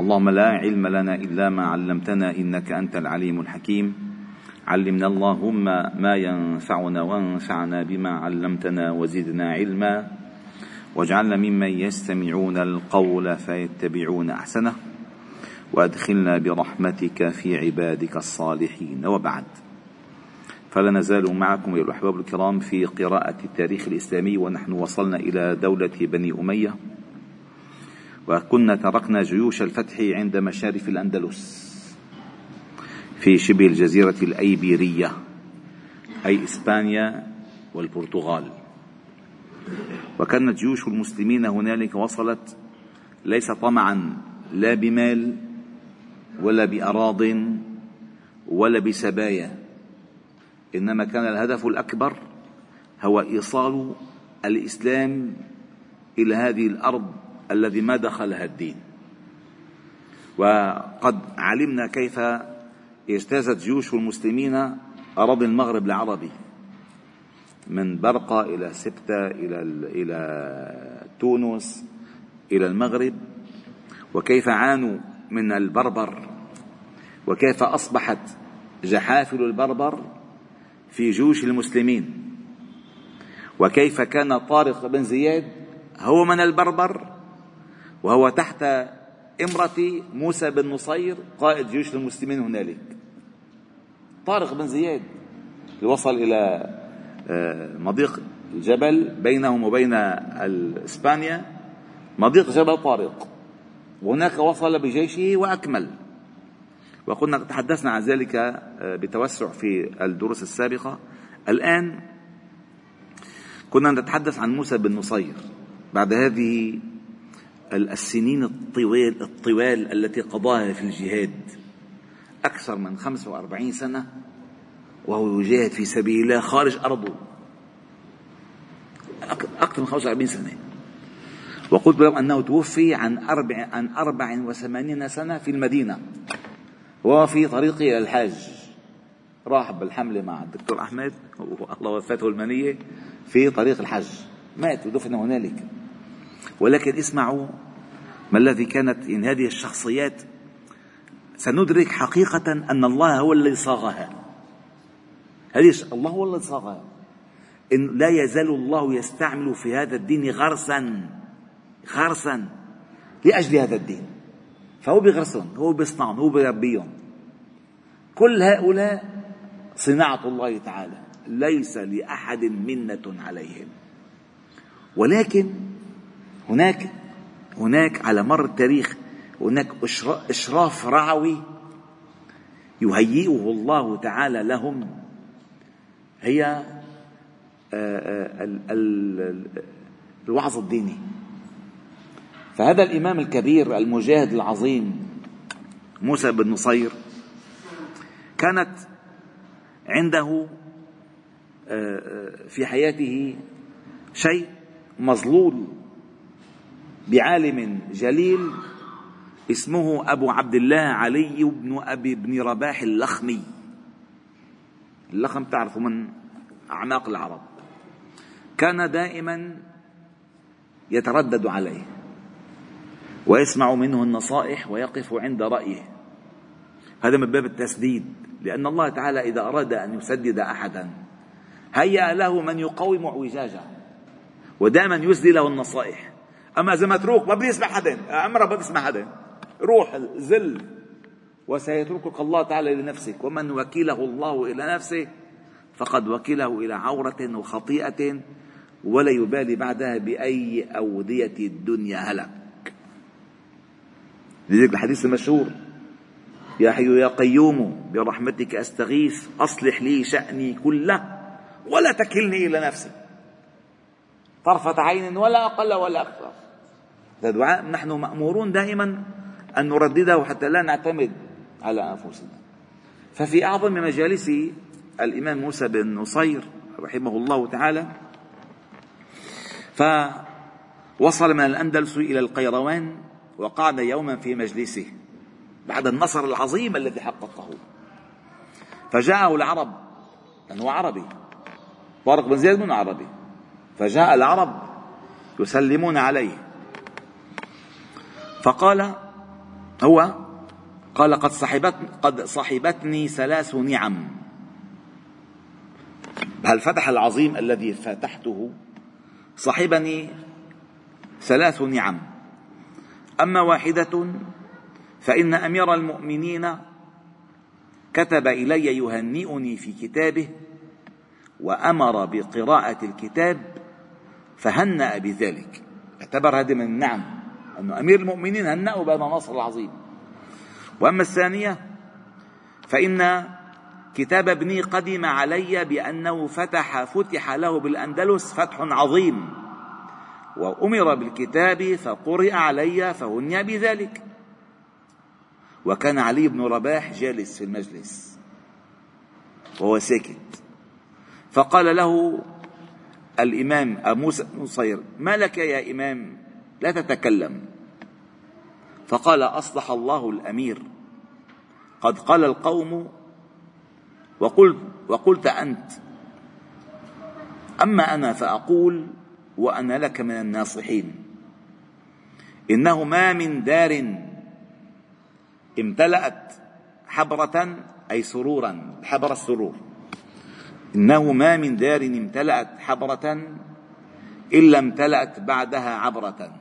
اللهم لا علم لنا إلا ما علمتنا إنك أنت العليم الحكيم. علمنا اللهم ما ينفعنا وانفعنا بما علمتنا وزدنا علما. واجعلنا ممن يستمعون القول فيتبعون أحسنه. وأدخلنا برحمتك في عبادك الصالحين. وبعد. فلا نزال معكم أيها الأحباب الكرام في قراءة التاريخ الإسلامي ونحن وصلنا إلى دولة بني أمية. وكنا تركنا جيوش الفتح عند مشارف الأندلس في شبه الجزيرة الأيبيرية أي إسبانيا والبرتغال. وكانت جيوش المسلمين هنالك وصلت ليس طمعا لا بمال ولا بأراض ولا بسبايا إنما كان الهدف الأكبر هو إيصال الإسلام إلى هذه الأرض الذي ما دخلها الدين. وقد علمنا كيف اجتازت جيوش المسلمين أراضي المغرب العربي من برقة إلى سبتة إلى إلى تونس إلى المغرب. وكيف عانوا من البربر وكيف أصبحت جحافل البربر في جيوش المسلمين. وكيف كان طارق بن زياد هو من البربر وهو تحت إمرة موسى بن نصير قائد جيوش المسلمين هنالك. طارق بن زياد اللي وصل إلى آه، مضيق الجبل بينهم وبين إسبانيا مضيق جبل طارق. وهناك وصل بجيشه وأكمل. وقلنا تحدثنا عن ذلك آه، بتوسع في الدروس السابقة. الآن كنا نتحدث عن موسى بن نصير. بعد هذه السنين الطوال الطوال التي قضاها في الجهاد أكثر من 45 سنة وهو يجاهد في سبيل الله خارج أرضه. أكثر من 45 سنة. وقلت لهم أنه توفي عن أربع عن أربع وثمانين سنة في المدينة وفي طريقه إلى الحاج راح بالحملة مع الدكتور أحمد الله وفاته المنية في طريق الحج مات ودفن هنالك. ولكن اسمعوا ما الذي كانت إن هذه الشخصيات سندرك حقيقة أن الله هو الذي صاغها. هذه الله هو الذي صاغها. إن لا يزال الله يستعمل في هذا الدين غرسا غرسا لأجل هذا الدين. فهو بغرسهم هو بيصنعهم هو بيربيهم كل هؤلاء صناعة الله تعالى ليس لأحد منة عليهم. ولكن هناك هناك على مر التاريخ هناك إشراف رعوي يهيئه الله تعالى لهم. هي آه، آه، الوعظ الديني. فهذا الإمام الكبير المجاهد العظيم موسى بن نصير كانت عنده آه، في حياته شيء مظلول. بعالم جليل اسمه أبو عبد الله علي بن أبي بن رباح اللخمي. اللخم تعرفوا من أعماق العرب. كان دائما يتردد عليه ويسمع منه النصائح ويقف عند رأيه. هذا من باب التسديد لأن الله تعالى إذا أراد أن يسدد أحدا هيأ له من يقوي معوجاجه ودائما يسدي له النصائح. أما إذا متروك ما بده يسمع حدا. عمره ما بيسمع حدا. روح زل. وسيتركك الله تعالى لنفسك ومن وكله الله إلى نفسه فقد وكله إلى عورة وخطيئة ولا يبالي بعدها بأي أودية الدنيا هلك. لذلك الحديث المشهور يا حي يا قيوم برحمتك أستغيث أصلح لي شأني كله ولا تكلني إلى نفسي. طرفة عين ولا أقل ولا أكثر. هذا دعاء نحن مأمورون دائما أن نردده حتى لا نعتمد على أنفسنا. ففي أعظم مجالس الإمام موسى بن نصير رحمه الله تعالى فوصل من الأندلس إلى القيروان وقعد يوما في مجلسه بعد النصر العظيم الذي حققه. فجاءه العرب لأنه عربي طارق بن زياد من عربي. فجاء العرب يسلمون عليه. فقال هو قال قد صحبت قد صحبتني ثلاث نعم. هالفتح العظيم الذي فتحته؟ صحبني ثلاث نعم. أما واحدة فإن أمير المؤمنين كتب إلي يهنئني في كتابه وأمر بقراءة الكتاب فهنأ بذلك. اعتبر هذه من النعم. أنه أمير المؤمنين هنأوا بهذا النصر العظيم. وأما الثانية فإن كتاب ابني قدم علي بأنه فتح فتح له بالأندلس فتح عظيم. وأمر بالكتاب فقرئ علي فهني بذلك. وكان علي بن رباح جالس في المجلس. وهو ساكت. فقال له الإمام موسى بن نصير ما لك يا إمام؟ لا تتكلم. فقال أصلح الله الأمير. قد قال القوم وقلت وقلت أنت. أما أنا فأقول وأنا لك من الناصحين. إنه ما من دار امتلأت حبرة أي سرورا حبر السرور. إنه ما من دار امتلأت حبرة إلا امتلأت بعدها عبرة.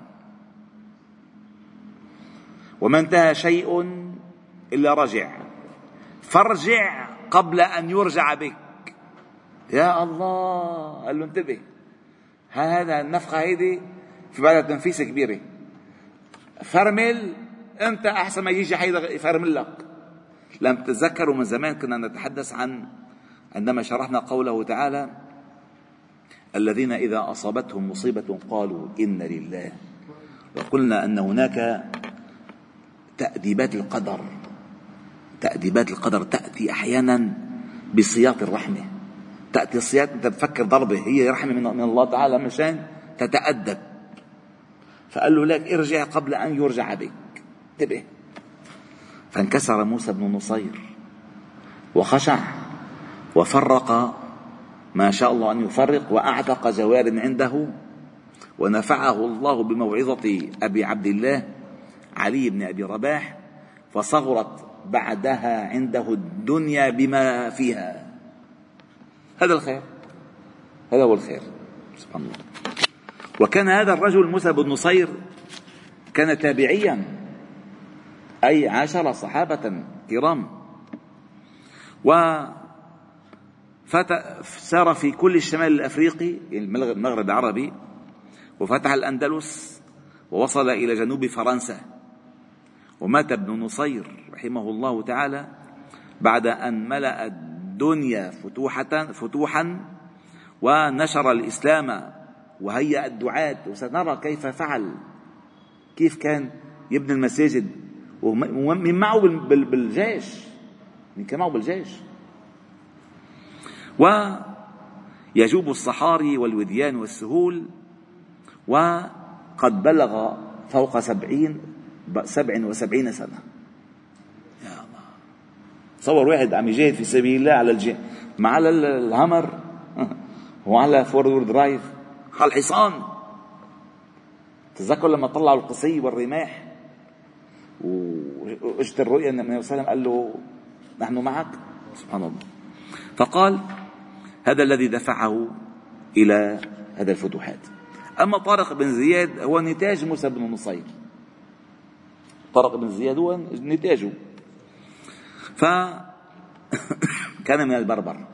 وما انتهى شيء إلا رجع. فارجع قبل أن يرجع بك. يا الله قال له انتبه. هذا النفخة هيدي في بعدها تنفيسة كبيرة. فرمل أنت أحسن ما يجي حيدا يفرمل لك. لم تتذكروا من زمان كنا نتحدث عن عندما شرحنا قوله تعالى الذين إذا أصابتهم مصيبة قالوا إن لله. وقلنا أن هناك تأديبات القدر. تأديبات القدر تأتي أحيانا بسياط الرحمة. تأتي سياط أنت بتفكر ضربة هي رحمة من الله تعالى مشان تتأدب. فقال له لك ارجع قبل أن يرجع بك. انتبه. فانكسر موسى بن نصير وخشع وفرق ما شاء الله أن يفرق وأعتق جوار عنده ونفعه الله بموعظة أبي عبد الله علي بن أبي رباح فصغرت بعدها عنده الدنيا بما فيها. هذا الخير. هذا هو الخير. سبحان الله. وكان هذا الرجل موسى بن نصير كان تابعيا أي عاشر صحابة كرام. و سار في كل الشمال الأفريقي المغرب العربي وفتح الأندلس ووصل إلى جنوب فرنسا. ومات ابن نصير رحمه الله تعالى بعد أن ملأ الدنيا فتوحة فتوحا ونشر الإسلام وهيأ الدعاة وسنرى كيف فعل. كيف كان يبني المساجد؟ ومن معه بالجيش. من كان معه بالجيش. ويجوب الصحاري والوديان والسهول وقد بلغ فوق سبعين سبع وسبعين سنة. يا الله. تصور واحد عم يجاهد في سبيل الله على ال GMC على الهمر وعلى four drive. على الحصان. تذكر لما طلعوا القسي والرماح؟ واجت الرؤيا النبي صلى الله عليه وسلم قال له نحن معك. سبحان الله. فقال هذا الذي دفعه إلى هذا الفتوحات. أما طارق بن زياد هو نتاج موسى بن نصير. طارق بن زياد هو نتاجه فكان من البربر.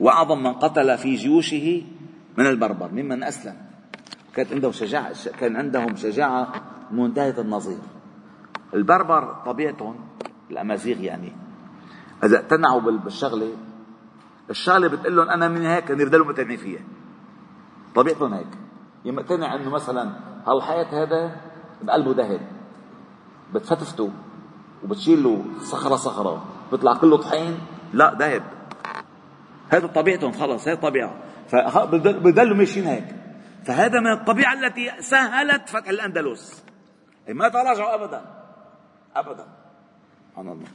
وأعظم من قتل في جيوشه من البربر ممن أسلم. كانت عندهم شجاعة كان عندهم شجاعة منتهية النظير. البربر طبيعتهم الأمازيغ يعني. إذا اقتنعوا بالشغلة الشغلة بتقول لهم أنا من هيك يفضلوا مقتنعين فيها. طبيعتهم هيك. يقتنع إنه مثلا هالحيط هذا بقلبه ذهب بتفتفته وبتشيل له صخرة صخرة بيطلع كله طحين. لا ذهب هذا طبيعتهم خلص هي الطبيعه فبضلوا ماشيين هيك. فهذا من الطبيعة التي سهلت فتح الأندلس. ما تراجعوا ابدا. ابدا. سبحان الله.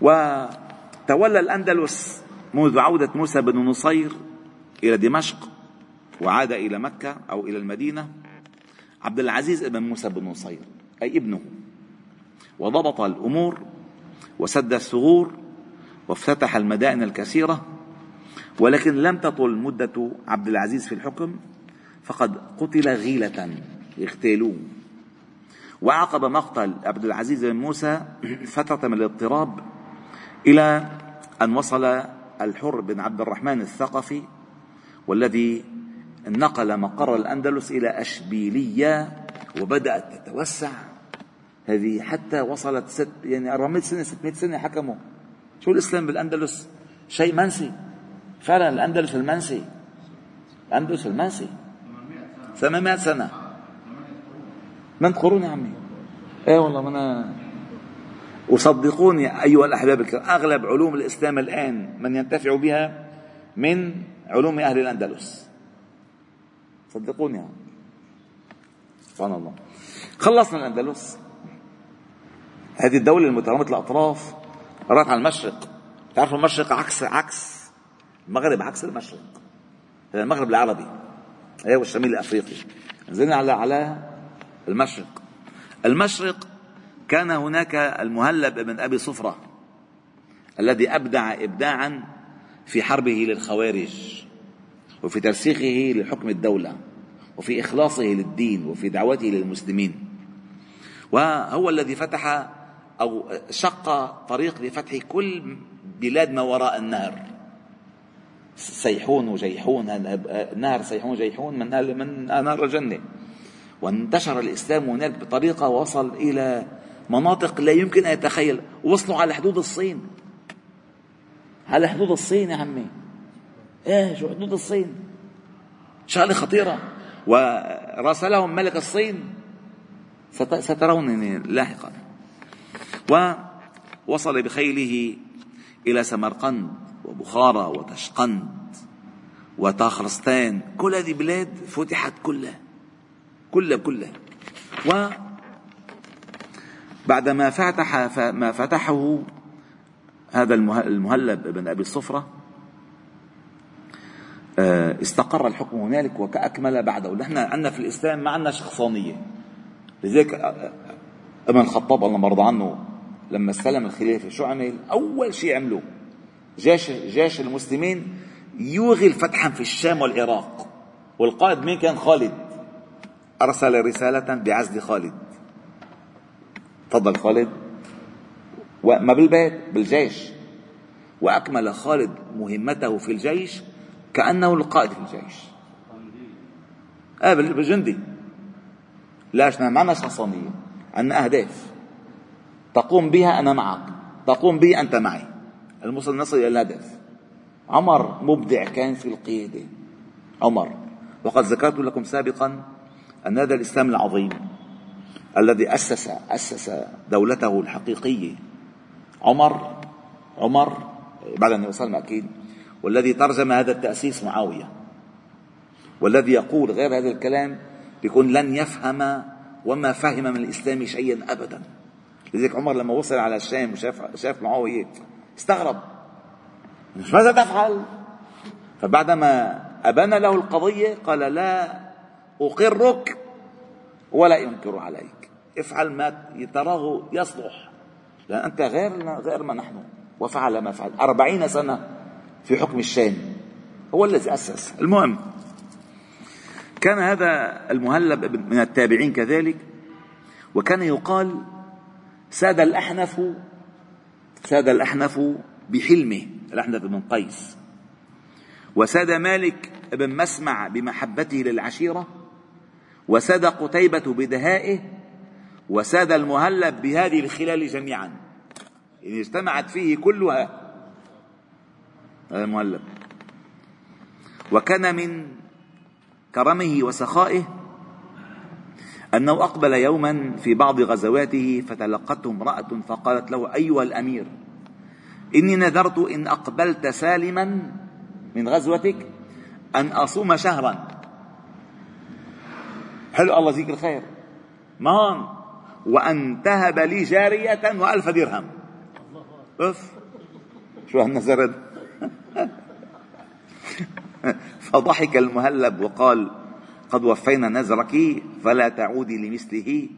وتولى الأندلس منذ عودة موسى بن نصير إلى دمشق وعاد إلى مكة أو إلى المدينة. عبد العزيز ابن موسى بن نصير أي ابنه. وضبط الأمور وسد الثغور وافتتح المدائن الكثيرة ولكن لم تطل مدة عبد العزيز في الحكم فقد قتل غيلة اغتالوه وعقب مقتل عبد العزيز بن موسى فترة من الاضطراب إلى أن وصل الحر بن عبد الرحمن الثقفي والذي نقل مقر الأندلس إلى أشبيلية وبدأت تتوسع. هذه حتى وصلت ست يعني 400 سنة 600 سنة حكموا. شو الإسلام بالأندلس؟ شيء منسي. فعلا الأندلس المنسي. الأندلس المنسي. 800 سنة. من قرون يا عمي؟ إيه والله من وصدقوني أيها الأحباب الكرام. أغلب علوم الإسلام الآن من ينتفع بها من علوم أهل الأندلس. صدقوني سبحان الله. خلصنا الأندلس. هذه الدولة المترامة الأطراف راحت على المشرق. تعرفوا المشرق عكس عكس المغرب عكس المشرق. هذا المغرب العربي. هي والشمال الأفريقي. نزلنا على على المشرق. المشرق كان هناك المهلب بن أبي صفرة الذي أبدع إبداعا في حربه للخوارج. وفي ترسيخه لحكم الدولة وفي إخلاصه للدين وفي دعوته للمسلمين. وهو الذي فتح أو شق طريق لفتح كل بلاد ما وراء النهر سيحون وجيحون نهر سيحون وجيحون من من نهر الجنة. وانتشر الإسلام هناك بطريقة وصل إلى مناطق لا يمكن أن يتخيل. وصلوا على حدود الصين. على حدود الصين يا عمي. إيه شو حدود الصين. شغلة خطيرة. وراسلهم ملك الصين. سترونني لاحقا. ووصل بخيله إلى سمرقند وبخارى وتشقند وطاخرستان. كل هذه بلاد فتحت كلها. كلها كلها. و بعدما فتح ما فتحه هذا المهلب بن أبي الصفرة آه، استقر الحكم هنالك وكأكمل بعده. نحن عندنا في الإسلام ما عندنا شخصانية. لذلك آه، آه، ابن الخطاب الله مرضى عنه لما استلم الخلافة شو عمل؟ أول شيء عمله جيش جيش المسلمين يوغل فتحا في الشام والعراق. والقائد مين كان؟ خالد. أرسل رسالة بعزل خالد. تفضل خالد. وما بالبيت بالجيش. وأكمل خالد مهمته في الجيش. كأنه القائد في الجيش. آه بالجندي. لاش ما معنا شخصانية؟ عندنا أهداف. تقوم بها أنا معك. تقوم بي أنت معي. الموصل نصل إلى الهدف. عمر مبدع كان في القيادة. عمر. وقد ذكرت لكم سابقا أن هذا الإسلام العظيم الذي أسس أسس دولته الحقيقية. عمر عمر بعد أن يوصل أكيد والذي ترجم هذا التأسيس معاوية. والذي يقول غير هذا الكلام يكون لن يفهم وما فهم من الإسلام شيئا أبدا. لذلك عمر لما وصل على الشام وشاف شاف معاوية استغرب. ماذا تفعل؟ فبعدما أبان له القضية قال لا أقرك ولا أنكر عليك. افعل ما تراه يصلح. لأن أنت غير غير ما نحن وفعل ما فعل. أربعين سنة. في حكم الشام. هو الذي أسس. المهم كان هذا المهلب من التابعين كذلك وكان يقال ساد الأحنف ساد الأحنف بحلمه الأحنف بن قيس. وساد مالك بن مسمع بمحبته للعشيرة وساد قتيبة بدهائه وساد المهلب بهذه الخلال جميعا. يعني اجتمعت فيه كلها هذا المهلب وكان من كرمه وسخائه أنه أقبل يوما في بعض غزواته فتلقته امرأة فقالت له أيها الأمير إني نذرت إن أقبلت سالما من غزوتك أن أصوم شهرا. حلو الله يجزيك الخير؟ مان وأن تهب لي جارية وألف درهم. أف شو هالنزر فضحك المهلب وقال قد وفينا نذرك فلا تعودي لمثله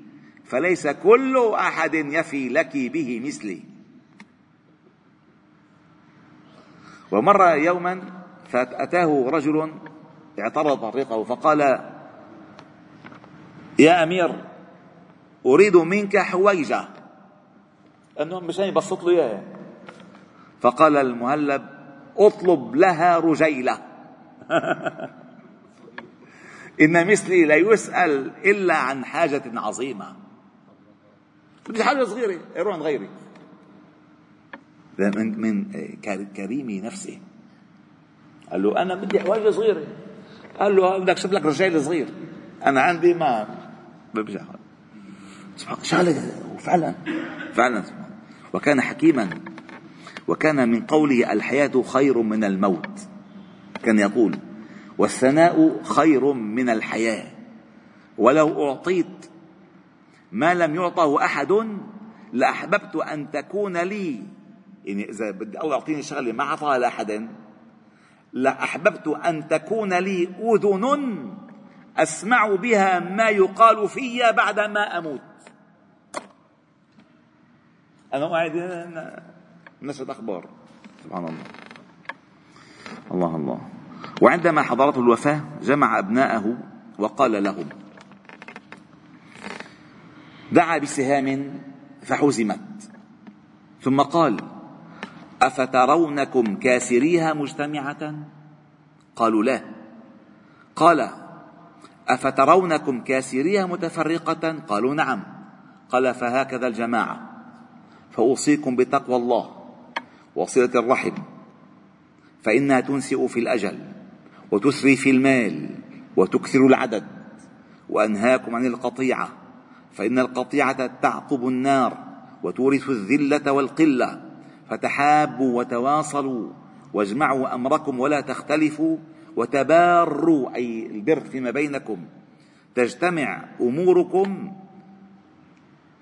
فليس كل أحد يفي لك به مثلي. ومر يوما فأتاه رجل اعترض طريقه فقال يا أمير أريد منك حويجة. انه مشان يبسط له إياها. فقال المهلب اطلب لها رجيلة. إن مثلي لا يسأل إلا عن حاجة عظيمة. بدي حاجة صغيرة يروح عند غيري من من كريم نفسه قال له أنا بدي حواجه صغيرة. قال له بدك شوف لك رجال صغير. أنا عندي ما برجع شغلة وفعلا فعلا وكان حكيما وكان من قوله الحياة خير من الموت. كان يقول والثناء خير من الحياة. ولو أعطيت ما لم يعطه أحد لأحببت أن تكون لي. يعني إذا بدي الله يعطيني شغلة ما اعطاها لأحد لأحببت أن تكون لي أذن أسمع بها ما يقال في بعد ما أموت. أنا قاعد نشرة أخبار. سبحان الله. الله الله. وعندما حضرته الوفاة جمع أبناءه وقال لهم دعا بسهام فحزمت. ثم قال أفترونكم كاسريها مجتمعة؟ قالوا لا. قال أفترونكم كاسريها متفرقة؟ قالوا نعم. قال فهكذا الجماعة. فأوصيكم بتقوى الله. وصلة الرحم فإنها تنسئ في الأجل وتسري في المال وتكثر العدد. وأنهاكم عن القطيعة فإن القطيعة تعقب النار وتورث الذلة والقلة. فتحابوا وتواصلوا واجمعوا أمركم ولا تختلفوا وتباروا أي البر فيما بينكم. تجتمع أموركم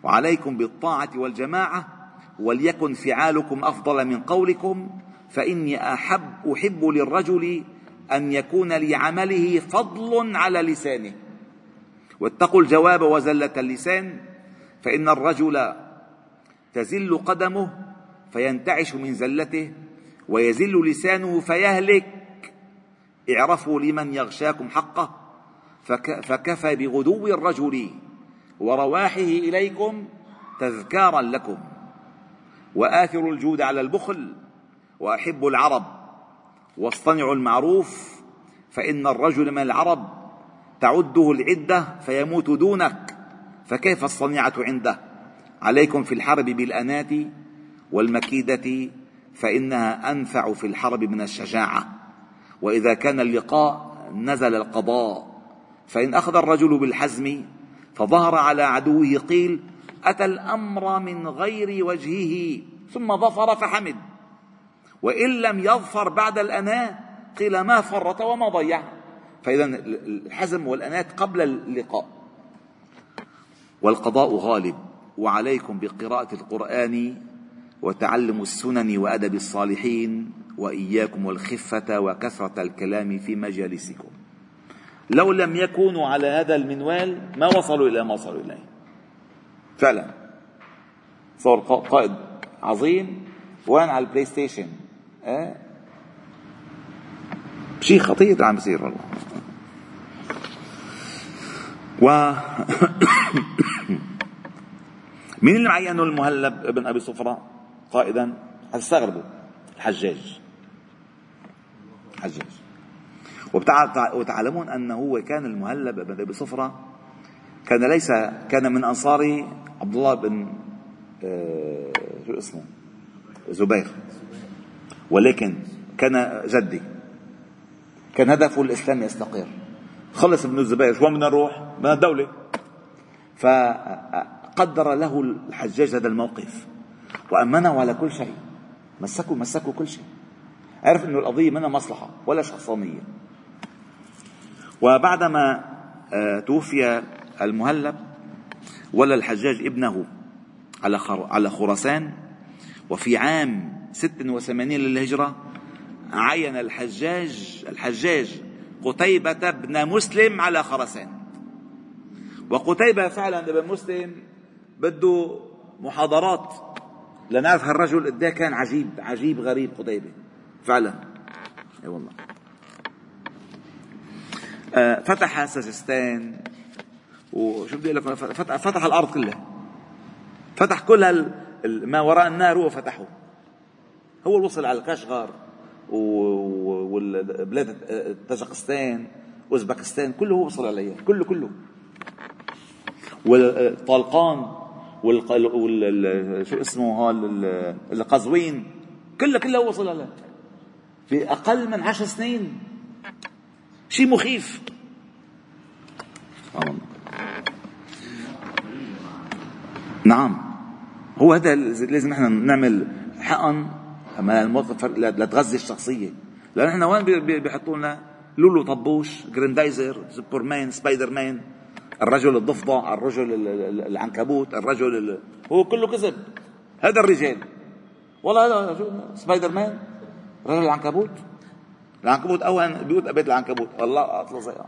وعليكم بالطاعة والجماعة وليكن فعالكم أفضل من قولكم فإني أحب أحب للرجل أن يكون لعمله فضل على لسانه. واتقوا الجواب وزلة اللسان فإن الرجل تزل قدمه فينتعش من زلته ويزل لسانه فيهلك. اعرفوا لمن يغشاكم حقه فكفى بغدو الرجل ورواحه إليكم تذكارا لكم. واثروا الجود على البخل وأحبوا العرب واصطنعوا المعروف فإن الرجل من العرب تعده العدة فيموت دونك فكيف الصنيعة عنده؟ عليكم في الحرب بالأنات والمكيدة فإنها أنفع في الحرب من الشجاعة. وإذا كان اللقاء نزل القضاء فإن أخذ الرجل بالحزم فظهر على عدوه قيل أتى الأمر من غير وجهه ثم ظفر فحمد. وإن لم يظفر بعد الأناة قيل ما فرط وما ضيع. فإذا الحزم والأنات قبل اللقاء. والقضاء غالب وعليكم بقراءة القرآن وتعلم السنن وأدب الصالحين وإياكم والخفة وكثرة الكلام في مجالسكم. لو لم يكونوا على هذا المنوال ما وصلوا إلى ما وصلوا إليه. فعلا. صار قائد عظيم. وين على البلاي ستيشن؟ آه؟ شيء خطير عم بيصير والله. و مين اللي عينه المهلب ابن أبي صفرة قائدا؟ هتستغربوا. الحجاج. حجاج وتعلمون أنه هو كان المهلب بن أبي صفرة. كان ليس كان من أنصار عبد الله بن آه، شو اسمه؟ زبير. ولكن كان جدي. كان هدفه الإسلام يستقر. خلص ابن الزبير شو بدنا نروح بدنا الدولة. فقدر له الحجاج هذا الموقف. وأمنه على كل شيء. مسكوا مسكوا كل شيء. عرف أنه القضية منها مصلحة ولا شخصانية وبعدما آه، توفي المهلب ولى الحجاج ابنه على على خراسان. وفي عام 86 للهجرة عين الحجاج الحجاج قتيبة بن مسلم على خرسان وقتيبة فعلا ابن مسلم بده محاضرات. لنعرف هالرجل قد إيه كان عجيب عجيب غريب قتيبة. فعلا. أي والله. آه، فتح سجستان. وشو بدي لك فتح, فتح الأرض كلها. فتح كل ما وراء النار هو فتحه. هو وصل على الكاشغر والبلاد تاجقستان أوزبكستان كله هو وصل عليها كله كله. والطالقان وال شو اسمه هال القزوين كله كله وصل عليها. في أقل من عشر سنين. شيء مخيف. نعم. هو هذا لازم نحن نعمل حقن لتغذي الشخصية. لأن إحنا وين بيحطوا لنا لولو وطبوش جريندايزر سوبرمان سبايدر مان الرجل الضفدع الرجل العنكبوت الرجل هو كله كذب. هذا الرجال. والله هذا سبايدر مان رجل العنكبوت. العنكبوت أوهن بيوت بيت العنكبوت. والله أطلع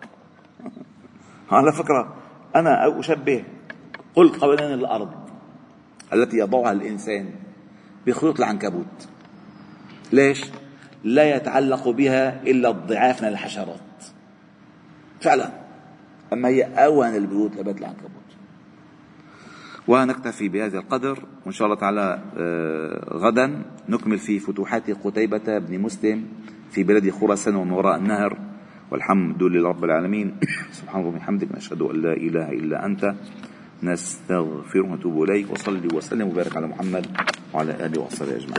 على فكرة أنا أشبه قل قوانين الأرض. التي يضعها الإنسان بخيوط العنكبوت. ليش؟ لا يتعلق بها إلا الضعاف من الحشرات. فعلا. أما هي اوهن البيوت لبيت العنكبوت. ونكتفي بهذا القدر وإن شاء الله تعالى آه، غدا نكمل في فتوحات قتيبة بن مسلم في بلد خراسان ومن وراء النهر. والحمد لله رب العالمين. سبحانك وبحمدك نشهد أن لا إله إلا أنت. نستغفر ونتوب إليك وصلي وسلم وبارك على محمد وعلى آله وصحبه أجمعين.